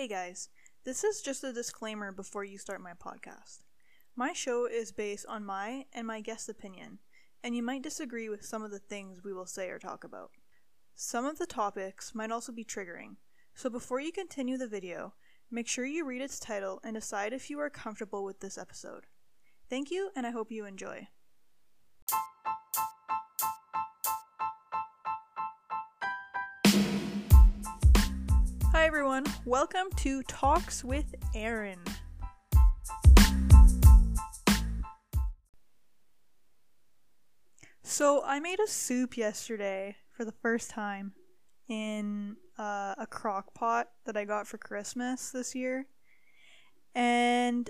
Hey guys, this is just a disclaimer before you start my podcast. My show is based on my and my guest's opinion, and you might disagree with some of the things we will say or talk about. Some of the topics might also be triggering, so before you continue the video, make sure you read its title and decide if you are comfortable with this episode. Thank you, and I hope you enjoy. Everyone, welcome to Talks with Aaron. So, I made a soup yesterday for the first time in uh, a crock pot that I got for Christmas this year. And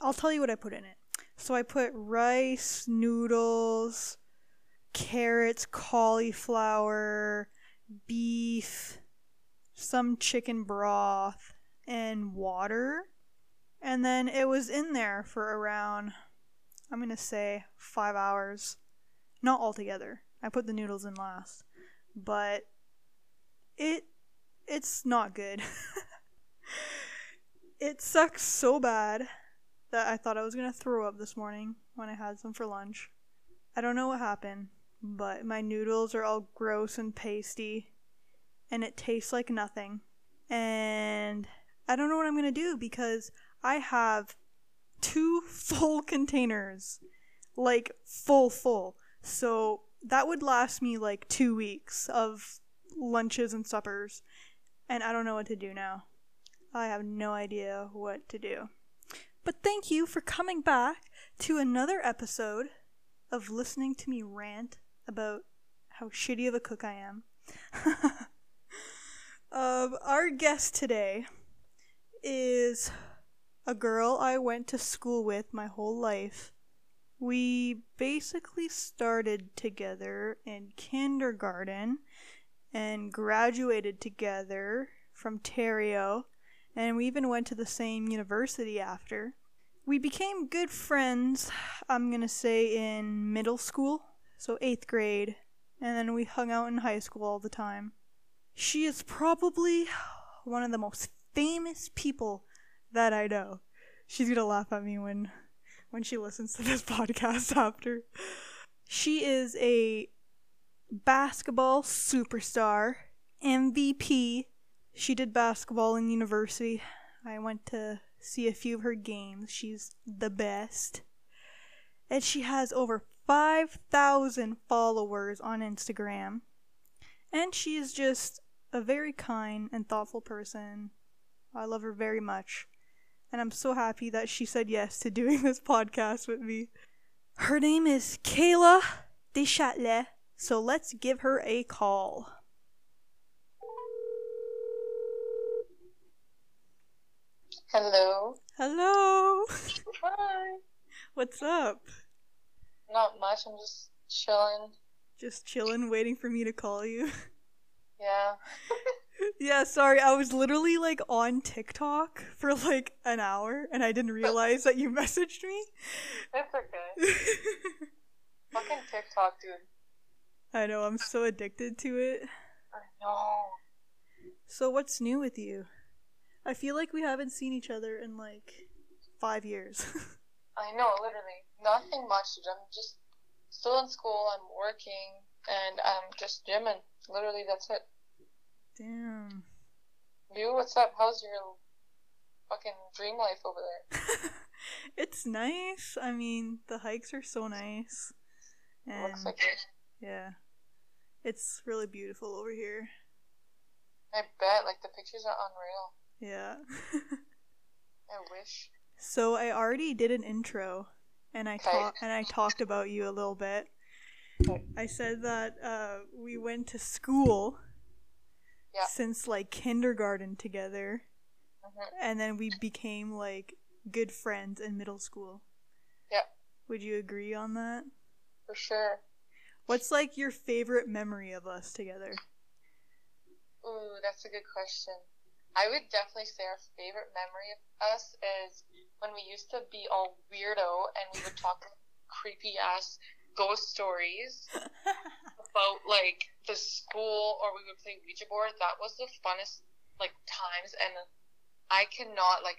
I'll tell you what I put in it. So, I put rice, noodles, carrots, cauliflower, beef, some chicken broth, and water. And then it was in there for around, I'm going to say, five hours. Not altogether. I put the noodles in last. But it it's not good. it sucks so bad that I thought I was going to throw up this morning when I had some for lunch. I don't know what happened, but my noodles are all gross and pasty and it tastes like nothing. And I don't know what I'm going to do because I have two full containers. Like full full. So that would last me like 2 weeks of lunches and suppers. And I don't know what to do now. I have no idea what to do. But thank you for coming back to another episode of listening to me rant about how shitty of a cook I am. um, our guest today is a girl I went to school with my whole life. We basically started together in kindergarten and graduated together from Terrio, and we even went to the same university after. We became good friends, I'm gonna say, in middle school, so eighth grade, and then we hung out in high school all the time. She is probably one of the most famous people that I know. She's gonna laugh at me when when she listens to this podcast after. She is a basketball superstar, MVP. She did basketball in university. I went to see a few of her games. She's the best. And she has over 5,000 followers on Instagram. And she is just a very kind and thoughtful person. I love her very much. And I'm so happy that she said yes to doing this podcast with me. Her name is Kayla Deschatelet. So let's give her a call. Hello. Hello. Hi. What's up? Not much. I'm just chilling. Just chilling, waiting for me to call you. Yeah. yeah, sorry. I was literally like on TikTok for like an hour and I didn't realize that you messaged me. It's okay. Fucking TikTok, dude. I know, I'm so addicted to it. I know. So, what's new with you? I feel like we haven't seen each other in like five years. I know, literally. Nothing much, dude. I'm just still in school. I'm working and I'm just gymming. Literally, that's it. Damn. You, what's up? How's your fucking dream life over there? it's nice. I mean, the hikes are so nice. And Looks like it. yeah. It's really beautiful over here. I bet. Like, the pictures are unreal. Yeah. I wish. so I already did an intro and I Okay. talked and I talked about you a little bit. I said that uh, we went to school Yeah. since like kindergarten together hmm and then we became like good friends in middle school. Yeah, Would you agree on that? for sure. What's like your favorite memory of us together? Ooh, that's a good question. I would definitely say our favorite memory of us is when we used to be all weirdo and we would talk creepy ass ghost stories about like the school or we would play Ouija board. That was the funnest like times and I cannot like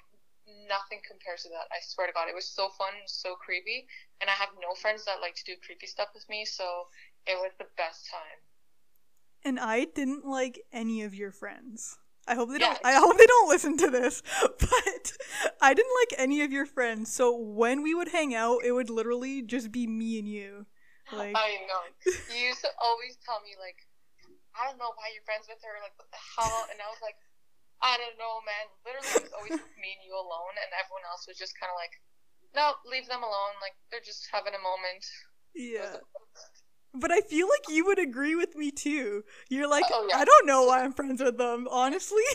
nothing compares to that. I swear to God, it was so fun, so creepy, and I have no friends that like to do creepy stuff with me, so it was the best time. And I didn't like any of your friends. I hope they Yeah. don't. I hope they don't listen to this. But I didn't like any of your friends. So when we would hang out, it would literally just be me and you. Like, I know. You used to always tell me like, I don't know why you're friends with her. Like, what the hell? And I was like, I don't know, man. Literally, it was always me and you alone, and everyone else was just kind of like, no, leave them alone. Like, they're just having a moment. Yeah. But I feel like you would agree with me too. You're like, Oh, yeah. I don't know why I'm friends with them, honestly.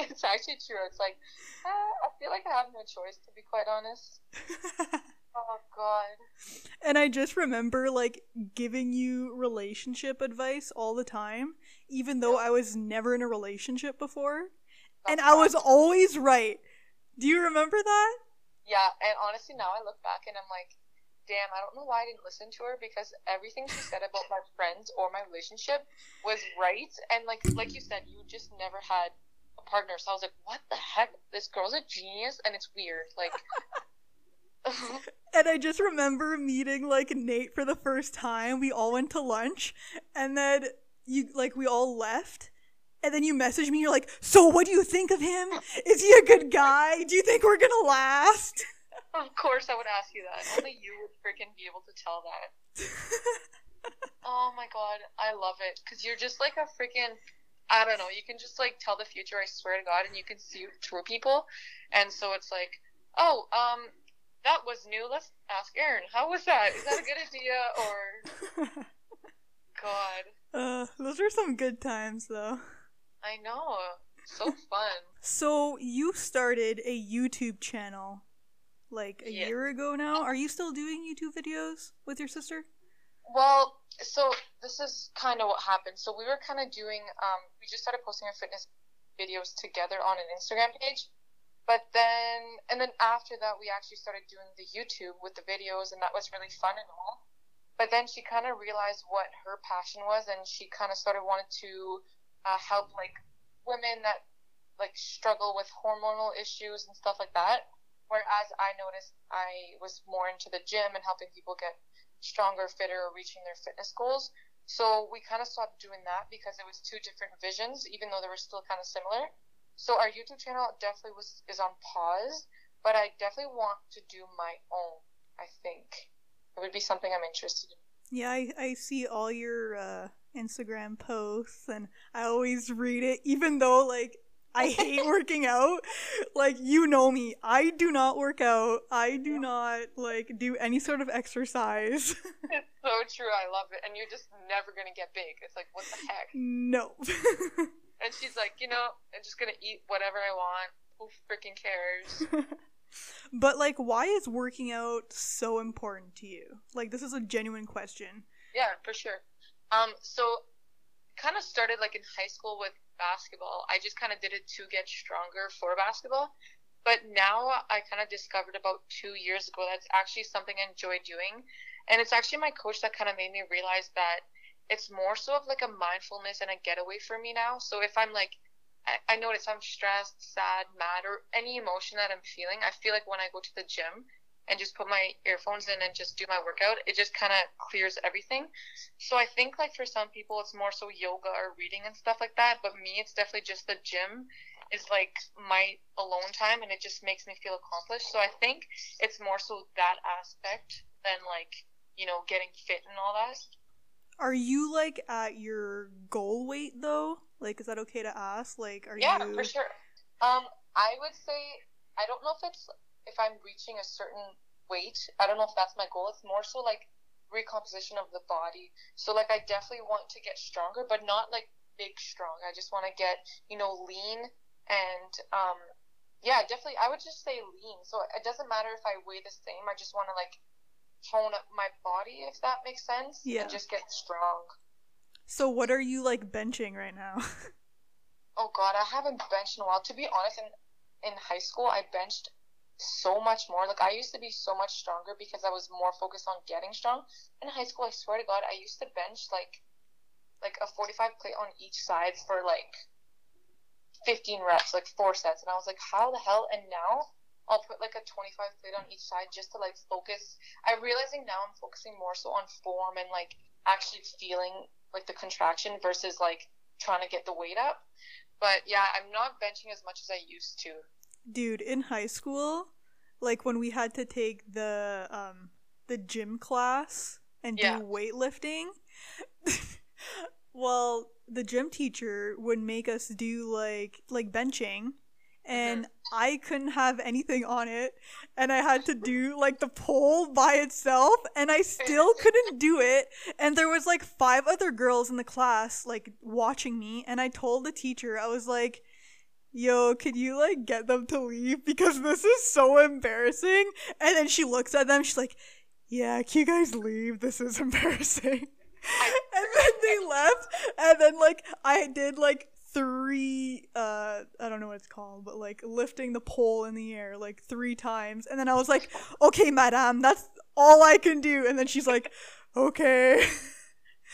It's actually true. It's like, uh, I feel like I have no choice, to be quite honest. Oh, God. and I just remember like giving you relationship advice all the time, even though I was never in a relationship before. And That's I was always right. Do you remember that? Yeah, and honestly, now I look back and I'm like, damn, I don't know why I didn't listen to her because everything she said about my friends or my relationship was right. And like, like you said, you just never had a partner. So I was like, what the heck? This girl's a genius, and it's weird. Like, And I just remember meeting like Nate for the first time. We all went to lunch and then you like we all left. And then you message me, you're like, So what do you think of him? Is he a good guy? Do you think we're gonna last? Of course, I would ask you that. Only you would freaking be able to tell that. Oh my god, I love it because you're just like a freaking. I don't know. You can just like tell the future. I swear to God, and you can see through people, and so it's like, oh, um, that was new. Let's ask Aaron. How was that? Is that a good idea or? God, uh, those were some good times though. I know. So fun. So you started a YouTube channel like a Yeah. year ago now. Are you still doing YouTube videos with your sister? Well, so this is kind of what happened. So we were kind of doing, um, we just started posting our fitness videos together on an Instagram page. But then, and then after that, we actually started doing the YouTube with the videos, and that was really fun and all. But then she kind of realized what her passion was, and she kind of started wanted to uh, help like women that like struggle with hormonal issues and stuff like that. Whereas I noticed I was more into the gym and helping people get stronger, fitter, or reaching their fitness goals. So we kind of stopped doing that because it was two different visions, even though they were still kind of similar. So our YouTube channel definitely was is on pause, but I definitely want to do my own. I think it would be something I'm interested in. Yeah, I, I see all your uh, Instagram posts and I always read it, even though, like, I hate working out. Like, you know me. I do not work out. I do not, like, do any sort of exercise. It's so true. I love it, and you're just never gonna get big. It's like what the heck? no. And she's like, you know, I'm just gonna eat whatever I want. Who freaking cares? but, like, why is working out so important to you? Like, this is a genuine question. Yeah, for sure. Um, so kind of started like in high school with basketball. I just kind of did it to get stronger for basketball. But now I kind of discovered about two years ago that's actually something I enjoy doing. And it's actually my coach that kind of made me realize that it's more so of like a mindfulness and a getaway for me now. So if I'm like, I, I notice I'm stressed, sad, mad, or any emotion that I'm feeling, I feel like when I go to the gym and just put my earphones in and just do my workout, it just kind of clears everything. So I think like for some people it's more so yoga or reading and stuff like that, but me it's definitely just the gym is like my alone time and it just makes me feel accomplished. So I think it's more so that aspect than like, you know, getting fit and all that. Are you, like, at your goal weight, though? Like, is that okay to ask? Like, are yeah, you. Yeah, for sure. Um, I would say I don't know if it's if I'm reaching a certain weight. I don't know if that's my goal. It's more so like recomposition of the body. So like I definitely want to get stronger, but not like big strong. I just want to get you know lean and um yeah, definitely. I would just say lean. So it doesn't matter if I weigh the same. I just want to like tone up my body, if that makes sense, Yeah. and just get strong. So, what are you, like, benching right now? Oh god, I haven't benched in a while. To be honest, in in high school, I benched so much more. Like I used to be so much stronger because I was more focused on getting strong. In high school, I swear to God, I used to bench like like a 45 plate on each side for like 15 reps, like four sets. And I was like, how the hell? And now I'll put like a 25 plate on each side just to like focus. I'm realizing now I'm focusing more so on form and like actually feeling like the contraction versus like trying to get the weight up. But yeah, I'm not benching as much as I used to. Dude, in high school, like when we had to take the um the gym class and Yeah. do weightlifting, well, the gym teacher would make us do like like benching and I couldn't have anything on it and I had to do like the pole by itself and I still couldn't do it and there was like five other girls in the class like watching me and I told the teacher I was like yo could you like get them to leave? Because this is so embarrassing. And then she looks at them she's like yeah can you guys leave? This is embarrassing. And then they left. And then like i did like three uh i don't know what it's called but like lifting the pole in the air like three times. And then i was like okay madam that's all i can do. And then she's like okay.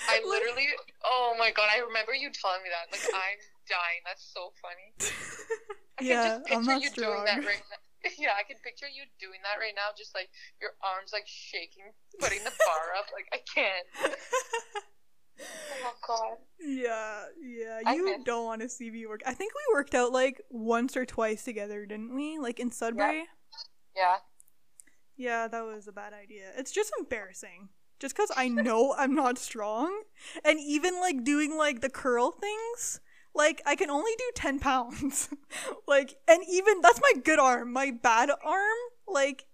I literally, oh my god, I remember you telling me that. Like, I'm dying. That's so funny. I Yeah, can I'm just not picture you doing that strong. right now. Yeah, I can picture you doing that right now, just like your arms like shaking, putting the bar up. Like, I can't. Oh god. yeah yeah you don't want to see me work i think we worked out like once or twice together didn't we like in sudbury Yeah. Yeah, that was a bad idea. It's just embarrassing. Just because I know I'm not strong. And even like doing like the curl things, like I can only do 10 pounds. like, and even that's my good arm. My bad arm, like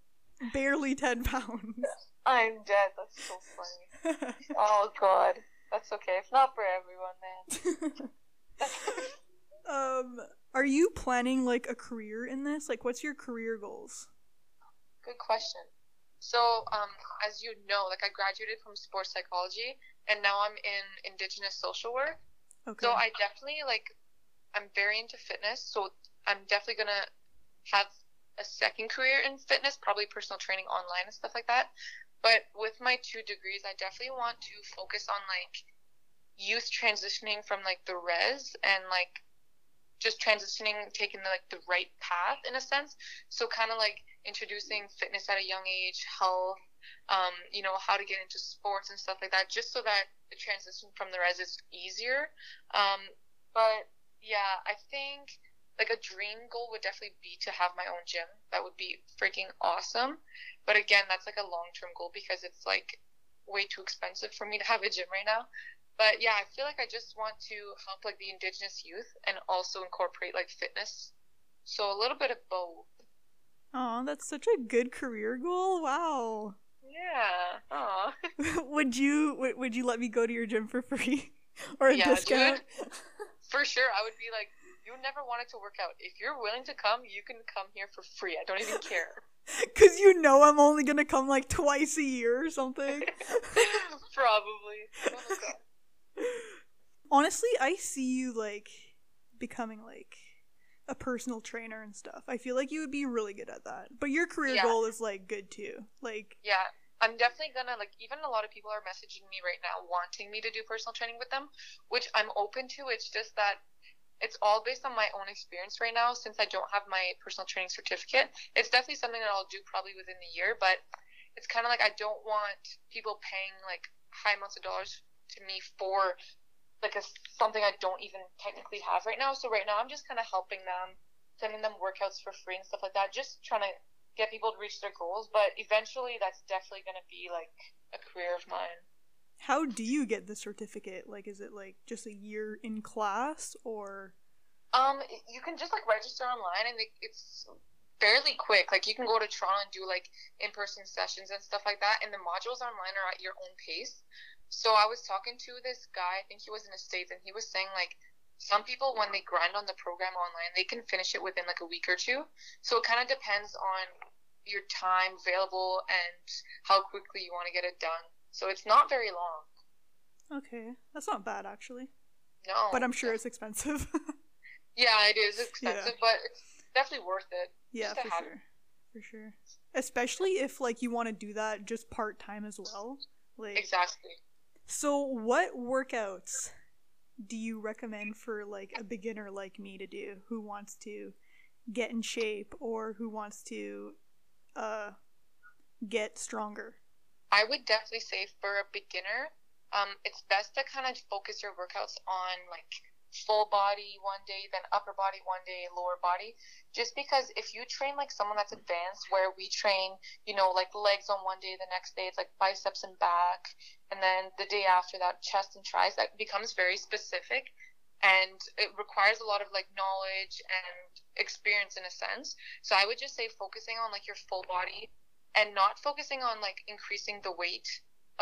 barely 10 pounds. I'm dead. That's so funny. Oh god. That's okay. It's not for everyone, man. um, are you planning like a career in this? Like, what's your career goals? Good question. So, um, as you know, like I graduated from sports psychology, and now I'm in Indigenous social work. Okay. So I definitely like I'm very into fitness, so I'm definitely gonna have a second career in fitness, probably personal training online and stuff like that. But with my two degrees, I definitely want to focus on like youth transitioning from like the res and like just transitioning, taking the, like the right path in a sense. So kind of like introducing fitness at a young age, health, um, you know, how to get into sports and stuff like that, just so that the transition from the res is easier. Um, but yeah, I think like a dream goal would definitely be to have my own gym. That would be freaking awesome. But again, that's like a long term goal because it's like way too expensive for me to have a gym right now. But yeah, I feel like I just want to help like the indigenous youth and also incorporate like fitness. So a little bit of both. Oh, that's such a good career goal. Wow. Yeah. Aw. would you would, would you let me go to your gym for free or a Yeah, discount? For sure, I would be like, you never wanted to work out. If you're willing to come, you can come here for free. I don't even care. Cause you know I'm only gonna come like twice a year or something. Probably. Oh. Honestly, I see you like becoming like a personal trainer and stuff. I feel like you would be really good at that. But your career Yeah. goal is like good too. Like Yeah, I'm definitely gonna like. Even a lot of people are messaging me right now, wanting me to do personal training with them, which I'm open to. It's just that it's all based on my own experience right now. Since I don't have my personal training certificate, it's definitely something that I'll do probably within the year. But it's kind of like I don't want people paying like high amounts of dollars to me for like a something I don't even technically have right now. So right now I'm just kind of helping them, sending them workouts for free and stuff like that. Just trying to get people to reach their goals. But eventually, that's definitely going to be like a career of mine. how do you get the certificate? Like is it like just a year in class or Um, you can just like register online, and it's fairly quick. Like you can go to Toronto and do like in-person sessions and stuff like that, and the modules online are at your own pace. So I was talking to this guy, I think he was in the States, and he was saying like some people when they grind on the program online, they can finish it within like a week or two. So it kind of depends on your time available and how quickly you want to get it done. So it's not very long. Okay. That's not bad actually. No. But I'm sure it's expensive. Yeah, it is expensive, but it's definitely worth it. yeah, for sure. For sure. Especially if like you want to do that just part time as well. Like Exactly. So, what workouts do you recommend for like a beginner like me to do who wants to get in shape or who wants to uh get stronger? I would definitely say for a beginner, um, it's best to kind of focus your workouts on like full body one day, then upper body one day, lower body. Just because if you train like someone that's advanced, where we train, you know, like legs on one day, the next day it's like biceps and back, and then the day after that, chest and tris, that becomes very specific. And it requires a lot of like knowledge and experience in a sense. So I would just say focusing on like your full body and not focusing on like increasing the weight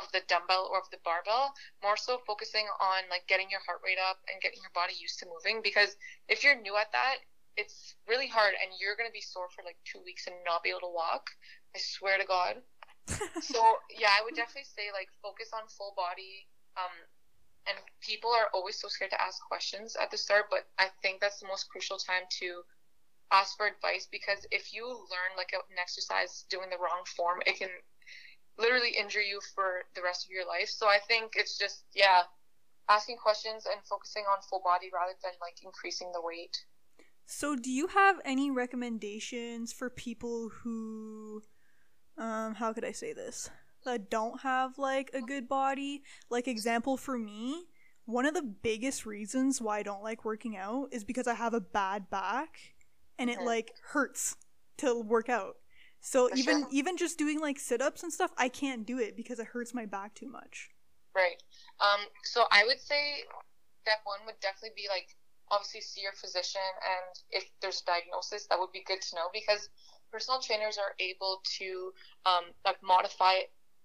of the dumbbell or of the barbell, more so focusing on like getting your heart rate up and getting your body used to moving. Because if you're new at that, it's really hard and you're going to be sore for like two weeks and not be able to walk. I swear to God. so yeah, I would definitely say like focus on full body. Um, and people are always so scared to ask questions at the start, but I think that's the most crucial time to ask for advice because if you learn like an exercise doing the wrong form, it can literally injure you for the rest of your life. So I think it's just yeah, asking questions and focusing on full body rather than like increasing the weight. So do you have any recommendations for people who um how could I say this? That don't have like a good body? Like example for me, one of the biggest reasons why I don't like working out is because I have a bad back and it Mhm. like hurts to work out. So For even sure. even just doing like sit-ups and stuff, I can't do it because it hurts my back too much. Right. Um, so I would say step one would definitely be like obviously see your physician and if there's a diagnosis that would be good to know because personal trainers are able to um, like modify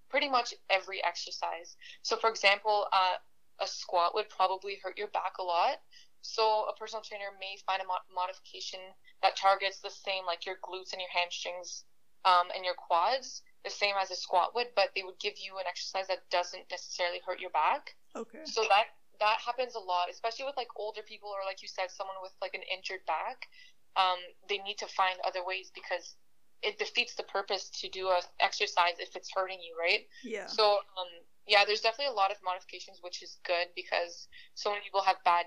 pretty much every exercise. So for example, uh, a squat would probably hurt your back a lot. So a personal trainer may find a mod- modification that targets the same like your glutes and your hamstrings um, and your quads the same as a squat would, but they would give you an exercise that doesn't necessarily hurt your back. Okay. So that that happens a lot, especially with like older people or like you said, someone with like an injured back. Um, they need to find other ways because it defeats the purpose to do a exercise if it's hurting you, right? Yeah. So um, yeah, there's definitely a lot of modifications, which is good because so many people have bad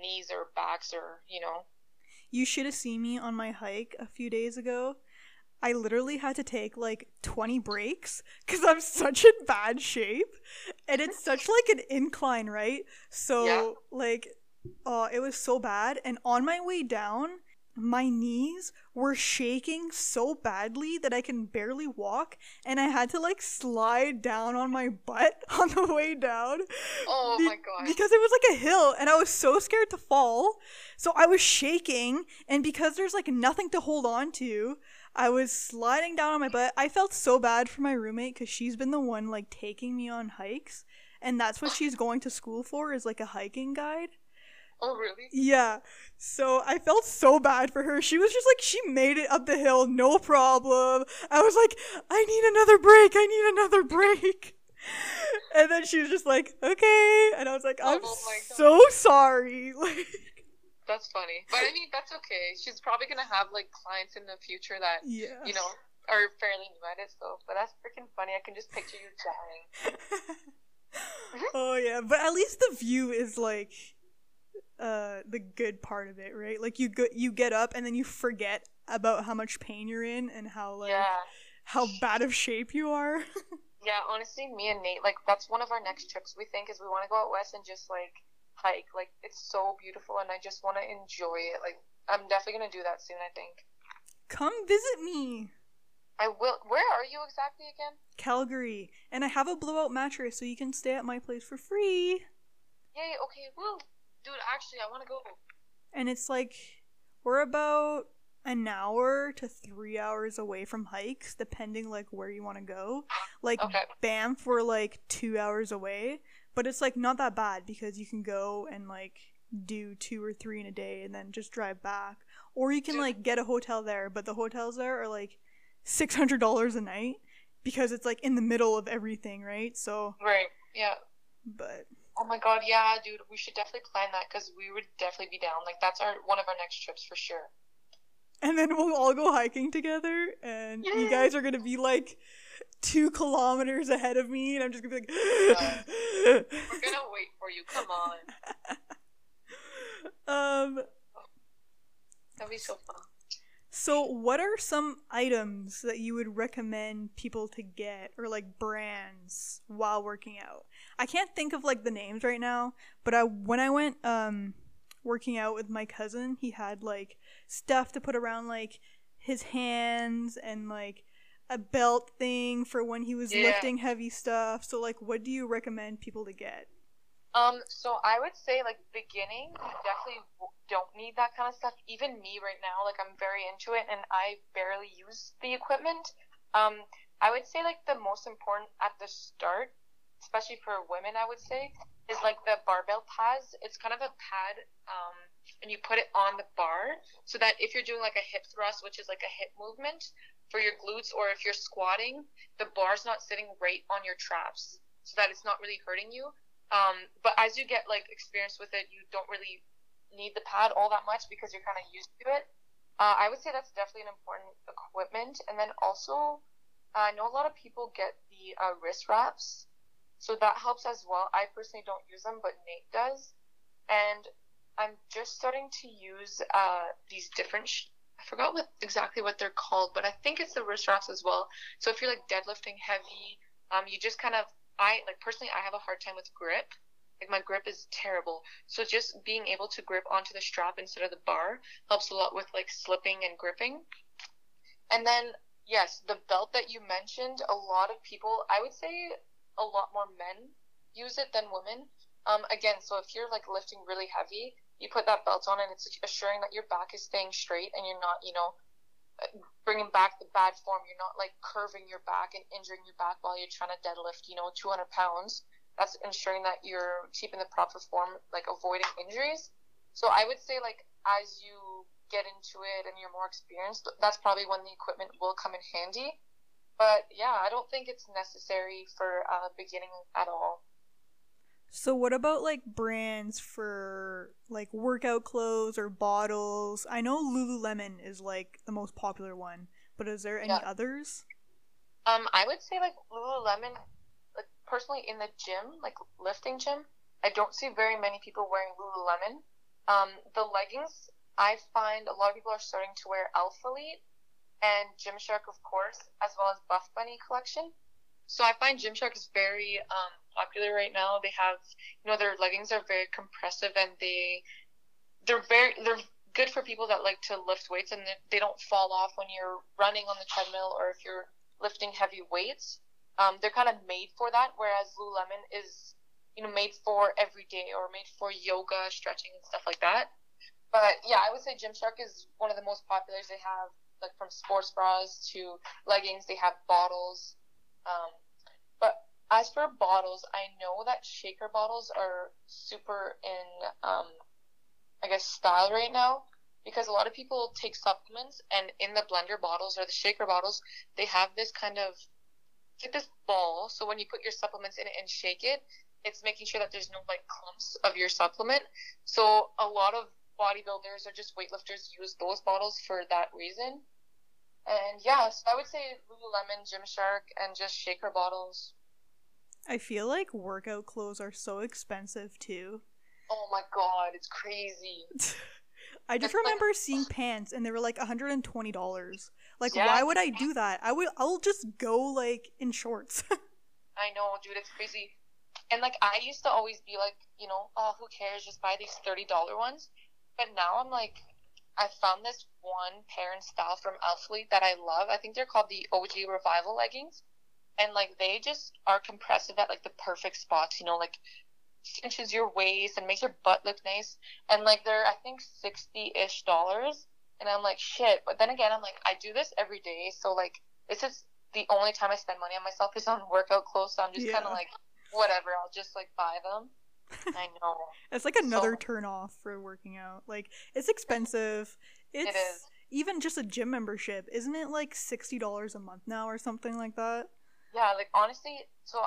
knees or backs or you know. You should have seen me on my hike a few days ago. I literally had to take like 20 breaks because I'm such in bad shape. And it's such like an incline, right? So, Yeah. like, oh, it was so bad. And on my way down, my knees were shaking so badly that I can barely walk. And I had to like slide down on my butt on the way down. Oh Be- my god. Because it was like a hill and I was so scared to fall. So I was shaking and because there's like nothing to hold on to, I was sliding down on my butt. I felt so bad for my roommate cuz she's been the one like taking me on hikes and that's what she's going to school for is like a hiking guide. Oh really? Yeah. So I felt so bad for her. She was just like she made it up the hill no problem. I was like I need another break. I need another break. And then she was just like, "Okay." And I was like, oh "I'm Oh my God. so sorry." Like That's funny. But I mean, that's okay. She's probably gonna have like clients in the future that yeah. you know are fairly new at it. So, but that's freaking funny. I can just picture you dying. oh yeah, but at least the view is like uh the good part of it, right? Like you go- you get up and then you forget about how much pain you're in and how like yeah, how bad of shape you are. yeah. Honestly, me and Nate, like that's one of our next trips. We think is we want to go out west and just like hike. Like it's so beautiful, and I just want to enjoy it. Like I'm definitely gonna do that soon. I think. Come visit me. I will. Where are you exactly again? Calgary, and I have a blowout mattress, so you can stay at my place for free. Yay. Okay. Woo. Dude, actually, I want to go. And it's like we're about an hour to three hours away from hikes, depending like where you want to go. Like Okay. Banff, we're like two hours away, but it's like not that bad because you can go and like do two or three in a day and then just drive back, or you can like get a hotel there. But the hotels there are like six hundred dollars a night because it's like in the middle of everything, right? So, Right. Yeah. but Oh my god, yeah, dude, we should definitely plan that because we would definitely be down. Like that's our one of our next trips for sure. and then we'll all go hiking together and you guys are gonna be like two kilometers ahead of me and i'm just gonna be like We're gonna wait for you. Come on. Um, That'd be so fun. so what are some items that you would recommend people to get or like brands while working out? I can't think of like the names right now, but I when I went um working out with my cousin, he had like stuff to put around like his hands and like a belt thing for when he was Yeah. lifting heavy stuff. So like what do you recommend people to get? Um, so I would say like beginning, you definitely don't need that kind of stuff. Even me right now, like I'm very into it and I barely use the equipment. Um, I would say like the most important at the start, especially for women, I would say, is like the barbell pads. It's kind of a pad, um, and you put it on the bar so that if you're doing like a hip thrust, which is like a hip movement for your glutes, or if you're squatting, the bar's not sitting right on your traps, so that it's not really hurting you. Um, but as you get like experience with it, you don't really need the pad all that much because you're kind of used to it. Uh, I would say that's definitely an important equipment. And then also, I know a lot of people get the uh, wrist wraps, so that helps as well. I personally don't use them, but Nate does. And I'm just starting to use uh, these different. Sh- I forgot what exactly what they're called, but I think it's the wrist wraps as well. So if you're like deadlifting heavy, um, you just kind of I like personally I have a hard time with grip. Like my grip is terrible. So just being able to grip onto the strap instead of the bar helps a lot with like slipping and gripping. And then yes, the belt that you mentioned, a lot of people I would say a lot more men use it than women. Um, again, so if you're like lifting really heavy, you put that belt on and it's assuring that your back is staying straight and you're not, you know, bringing back the bad form. You're not like curving your back and injuring your back while you're trying to deadlift, you know, 200 pounds. That's ensuring that you're keeping the proper form, like avoiding injuries. So I would say, like, as you get into it and you're more experienced, that's probably when the equipment will come in handy. But yeah, I don't think it's necessary for uh, beginning at all. So what about like brands for like workout clothes or bottles? I know Lululemon is like the most popular one, but is there any Yeah. others? Um, I would say like Lululemon, like personally in the gym, like lifting gym, I don't see very many people wearing Lululemon. Um, the leggings, I find a lot of people are starting to wear Alphalete and Gymshark, of course, as well as Buff Bunny collection. So I find Gymshark is very um, popular right now. They have, you know, their leggings are very compressive and they they're very they're good for people that like to lift weights and they- don't fall off when you're running on the treadmill or if you're lifting heavy weights. Um, they're kind of made for that, whereas Lululemon is, you know, made for every day or made for yoga, stretching, and stuff like that. But yeah, I would say Gymshark is one of the most popular. They have like from sports bras to leggings. They have bottles. Um, as for bottles, I know that shaker bottles are super in, um, I guess, style right now because a lot of people take supplements and in the blender bottles or the shaker bottles, they have this kind of it's like this ball. So when you put your supplements in it and shake it, it's making sure that there's no like clumps of your supplement. So a lot of bodybuilders or just weightlifters use those bottles for that reason. And yeah, so I would say Lululemon, Gymshark, and just shaker bottles. I feel like workout clothes are so expensive too. Oh my god, it's crazy. I just It's like- remember seeing pants and they were like $120. Like Yeah. why would I do that? I would I'll just go like in shorts. I know, dude, it's crazy. And like I used to always be like, you know, oh, who cares? Just buy these thirty dollar ones. But now I'm like, I found this one pair and style from Alphalete that I love. I think they're called the OG Revival leggings, and like they just are compressive at like the perfect spots. You know, like cinches your waist and makes your butt look nice. And like they're I think sixty ish dollars. And I'm like shit. But then again, I'm like I do this every day, so like this is the only time I spend money on myself is on workout clothes. So I'm just kind of like whatever. I'll just like buy them. I know. it's like another So- turn off for working out. Like it's expensive. It's It is. even just a gym membership. Isn't it like $60 a month now or something like that? Yeah, like honestly, so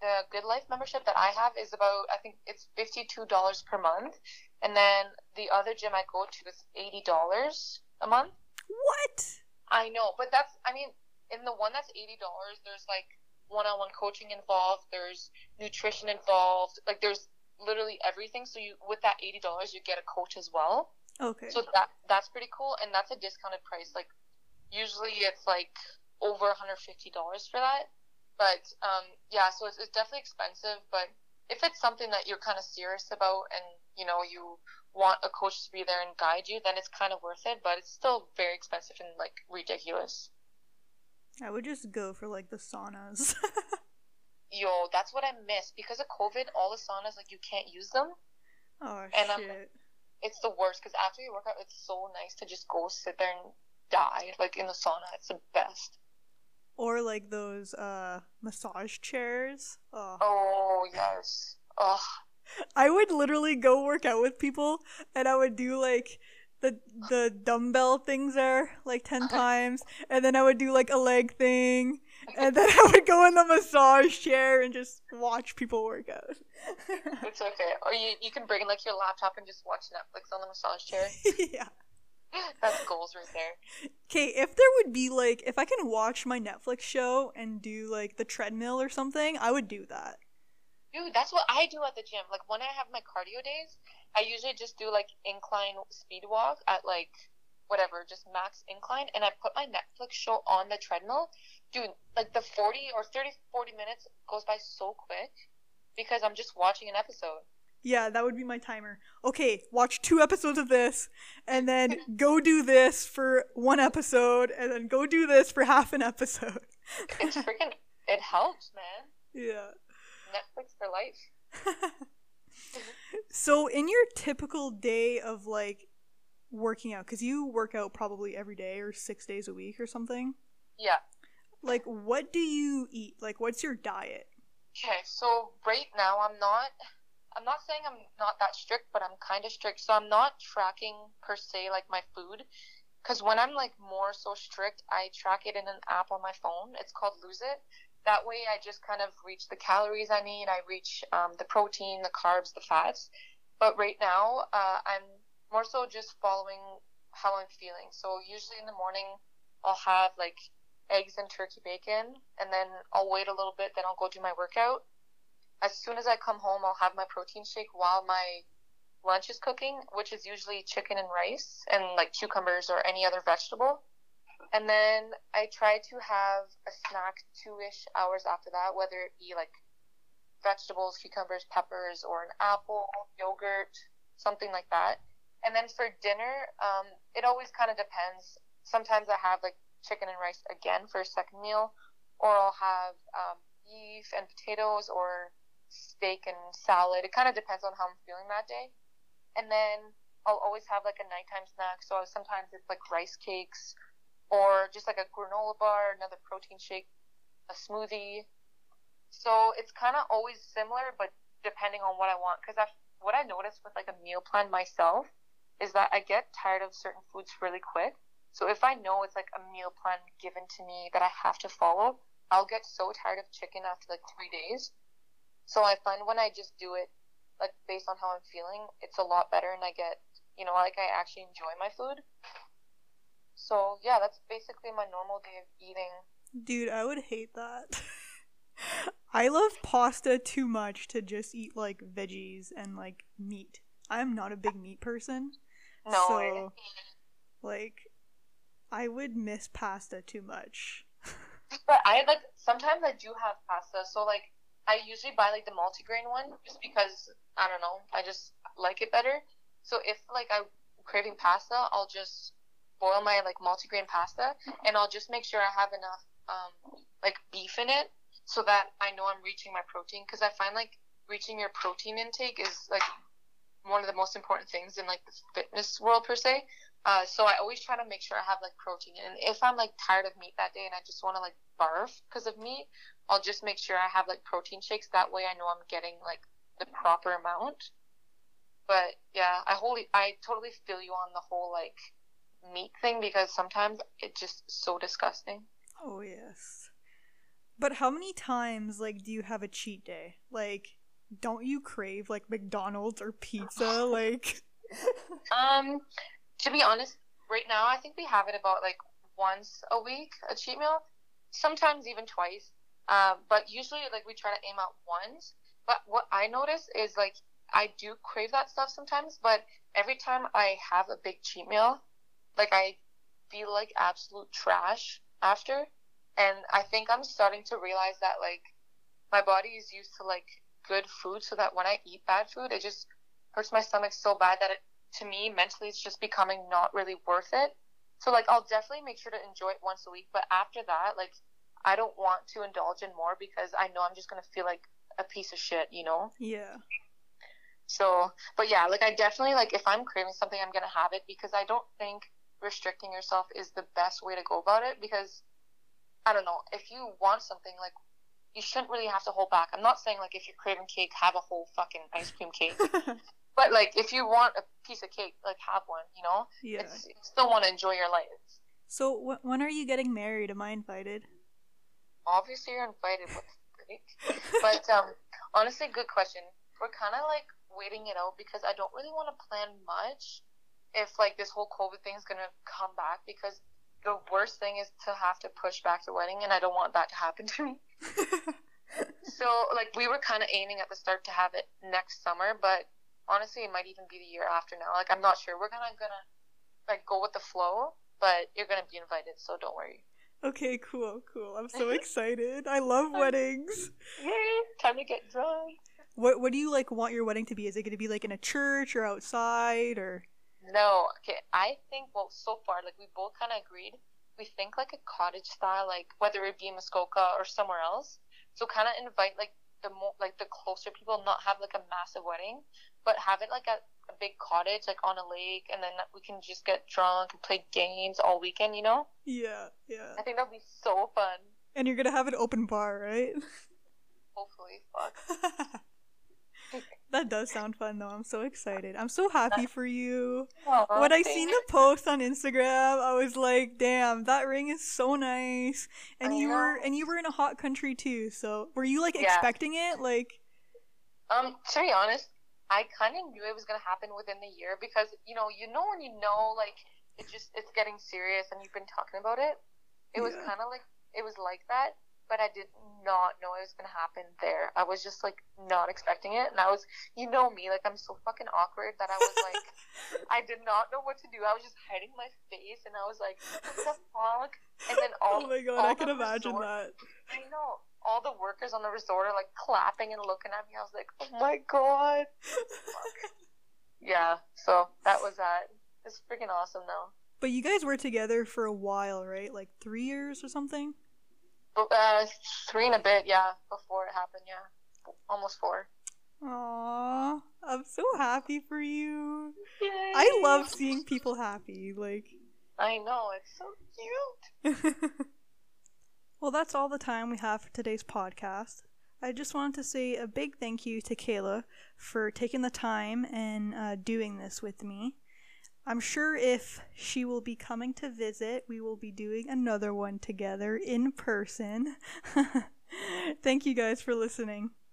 the GoodLife membership that I have is about I think it's fifty two dollars per month, and then the other gym I go to is eighty dollars a month. What? I know, but that's I mean, in the one that's eighty dollars, there's like one on one coaching involved, there's nutrition involved, like there's literally everything. So you with that eighty dollars, you get a coach as well. Okay. So that that's pretty cool, and that's a discounted price. Like usually it's like over one hundred fifty dollars for that. But um, yeah, so it's, it's definitely expensive. But if it's something that you're kind of serious about, and you know you want a coach to be there and guide you, then it's kind of worth it. But it's still very expensive and like ridiculous. I would just go for like the saunas. Yo, that's what I miss because of COVID. All the saunas like you can't use them. oh And I'm- It's the worst because after you work out, it's so nice to just go sit there and die like in the sauna. It's the best. Or like those uh massage chairs. Oh. Oh yes. Oh, I would literally go work out with people and I would do like the the dumbbell things there like 10 times and then I would do like a leg thing and then I would go in the massage chair and just watch people work out. it's okay. Or you you can bring like your laptop and just watch Netflix on the massage chair. yeah. That's goals right there. Okay, if there would be like if I can watch my Netflix show and do like the treadmill or something, I would do that. Dude, that's what I do at the gym. Like when I have my cardio days, I usually just do like incline speed walk at like whatever, just max incline, and I put my Netflix show on the treadmill. Dude, like the 40 or 30, 40 minutes goes by so quick because I'm just watching an episode. Yeah, that would be my timer. Okay, watch two episodes of this, and then go do this for one episode, and then go do this for half an episode. It's freaking, it helps, man. yeah. Netflix for life. So, in your typical day of like working out, because you work out probably every day or six days a week or something, Yeah. like what do you eat? Like, what's your diet? Okay, so right now I'm not I'm not saying I'm not that strict, but I'm kind of strict. So I'm not tracking per se like my food cuz when I'm like more so strict, I track it in an app on my phone. It's called Lose It. That way I just kind of reach the calories I need. I reach um, the protein, the carbs, the fats. But right now, uh, I'm more so just following how I'm feeling. So usually in the morning, I'll have like eggs and turkey bacon, and then I'll wait a little bit, then I'll go do my workout. As soon as I come home, I'll have my protein shake while my lunch is cooking, which is usually chicken and rice and like cucumbers or any other vegetable. And then I try to have a snack two ish hours after that, whether it be like vegetables, cucumbers, peppers, or an apple, yogurt, something like that. And then for dinner, um, it always kind of depends. Sometimes I have like chicken and rice again for a second meal, or I'll have um, beef and potatoes, or steak and salad. It kind of depends on how I'm feeling that day. And then I'll always have like a nighttime snack. So sometimes it's like rice cakes, or just like a granola bar, another protein shake, a smoothie. So it's kind of always similar, but depending on what I want. Because what I noticed with like a meal plan myself is that I get tired of certain foods really quick. So if I know it's like a meal plan given to me that I have to follow, I'll get so tired of chicken after like three days. So I find when I just do it like based on how I'm feeling, it's a lot better and I get you know, like I actually enjoy my food. So yeah, that's basically my normal day of eating. Dude, I would hate that. I love pasta too much to just eat like veggies and like meat. I'm not a big meat person. No, So, like, I would miss pasta too much. But I like sometimes I do have pasta, so like I usually buy like the multigrain one just because I don't know, I just like it better. So if like I'm craving pasta, I'll just boil my like multigrain pasta and I'll just make sure I have enough um like beef in it so that I know I'm reaching my protein because I find like reaching your protein intake is like one of the most important things in like the fitness world per se. Uh, so I always try to make sure I have like protein. And if I'm like tired of meat that day and I just want to like barf because of meat, I'll just make sure I have like protein shakes. That way I know I'm getting like the proper amount. But yeah, I wholly, I totally feel you on the whole like meat thing because sometimes it's just so disgusting. Oh, yes. But how many times, like, do you have a cheat day? Like, don't you crave, like, McDonald's or pizza? Like, Um, to be honest, right now I think we have it about like once a week a cheat meal, sometimes even twice. Um, but usually like we try to aim at once. But what I notice is like I do crave that stuff sometimes, but every time I have a big cheat meal, like I feel like absolute trash after. And I think I'm starting to realize that like my body is used to like good food so that when I eat bad food, it just hurts my stomach so bad that it to me mentally it's just becoming not really worth it. So like I'll definitely make sure to enjoy it once a week, but after that, like I don't want to indulge in more because I know I'm just gonna feel like a piece of shit, you know? Yeah. So, but yeah, like I definitely like if I'm craving something, I'm gonna have it because I don't think restricting yourself is the best way to go about it because I don't know if you want something like you shouldn't really have to hold back. I'm not saying like if you're craving cake, have a whole fucking ice cream cake, but like if you want a piece of cake, like have one. You know, yeah. it's, you still want to enjoy your life. So wh- when are you getting married? Am I invited? Obviously, you're invited. but um, honestly, good question. We're kind of like waiting it out because I don't really want to plan much if like this whole COVID thing is gonna come back because the worst thing is to have to push back the wedding and I don't want that to happen to me. So like we were kind of aiming at the start to have it next summer, but honestly it might even be the year after now. Like I'm not sure. We're kind of gonna like go with the flow, but you're gonna be invited, so don't worry. Okay, cool, cool. I'm so excited. I love weddings. Yay! Time to get drunk. What What do you like want your wedding to be? Is it going to be like in a church or outside or? No, okay. I think well, so far, like we both kind of agreed. We think like a cottage style, like whether it be in Muskoka or somewhere else. So kind of invite like the more like the closer people, not have like a massive wedding, but have it like a, a big cottage, like on a lake, and then we can just get drunk and play games all weekend. You know? Yeah, yeah. I think that'd be so fun. And you're gonna have an open bar, right? Hopefully, fuck. that does sound fun though. I'm so excited. I'm so happy for you. Aww, when I seen the post on Instagram, I was like, "Damn, that ring is so nice." And I you were and you were in a hot country too. So, were you like Yeah. expecting it? Like, Um, to be honest, I kind of knew it was gonna happen within the year because you know, you know when you know like it just it's getting serious and you've been talking about it. It was kind of like it was like that, but I did not know it was gonna happen there. I was just like not expecting it, and I was, you know me, like I'm so fucking awkward that I was like, I did not know what to do. I was just hiding my face, and I was like, what the fuck? And then all oh my god, I can imagine resort- that. I know. All the workers on the resort are like clapping and looking at me. I was like, oh my god. Yeah, so that was that. It's freaking awesome though. But you guys were together for a while, right? Like three years or something. Uh, three and a bit, yeah, before it happened, yeah. Almost four. Aww, I'm so happy for you. Yay. I love seeing people happy. Like, I know, it's so cute. well, that's all the time we have for today's podcast. I just wanted to say a big thank you to Kayla for taking the time and uh, doing this with me. I'm sure if she will be coming to visit, we will be doing another one together in person. thank you guys for listening.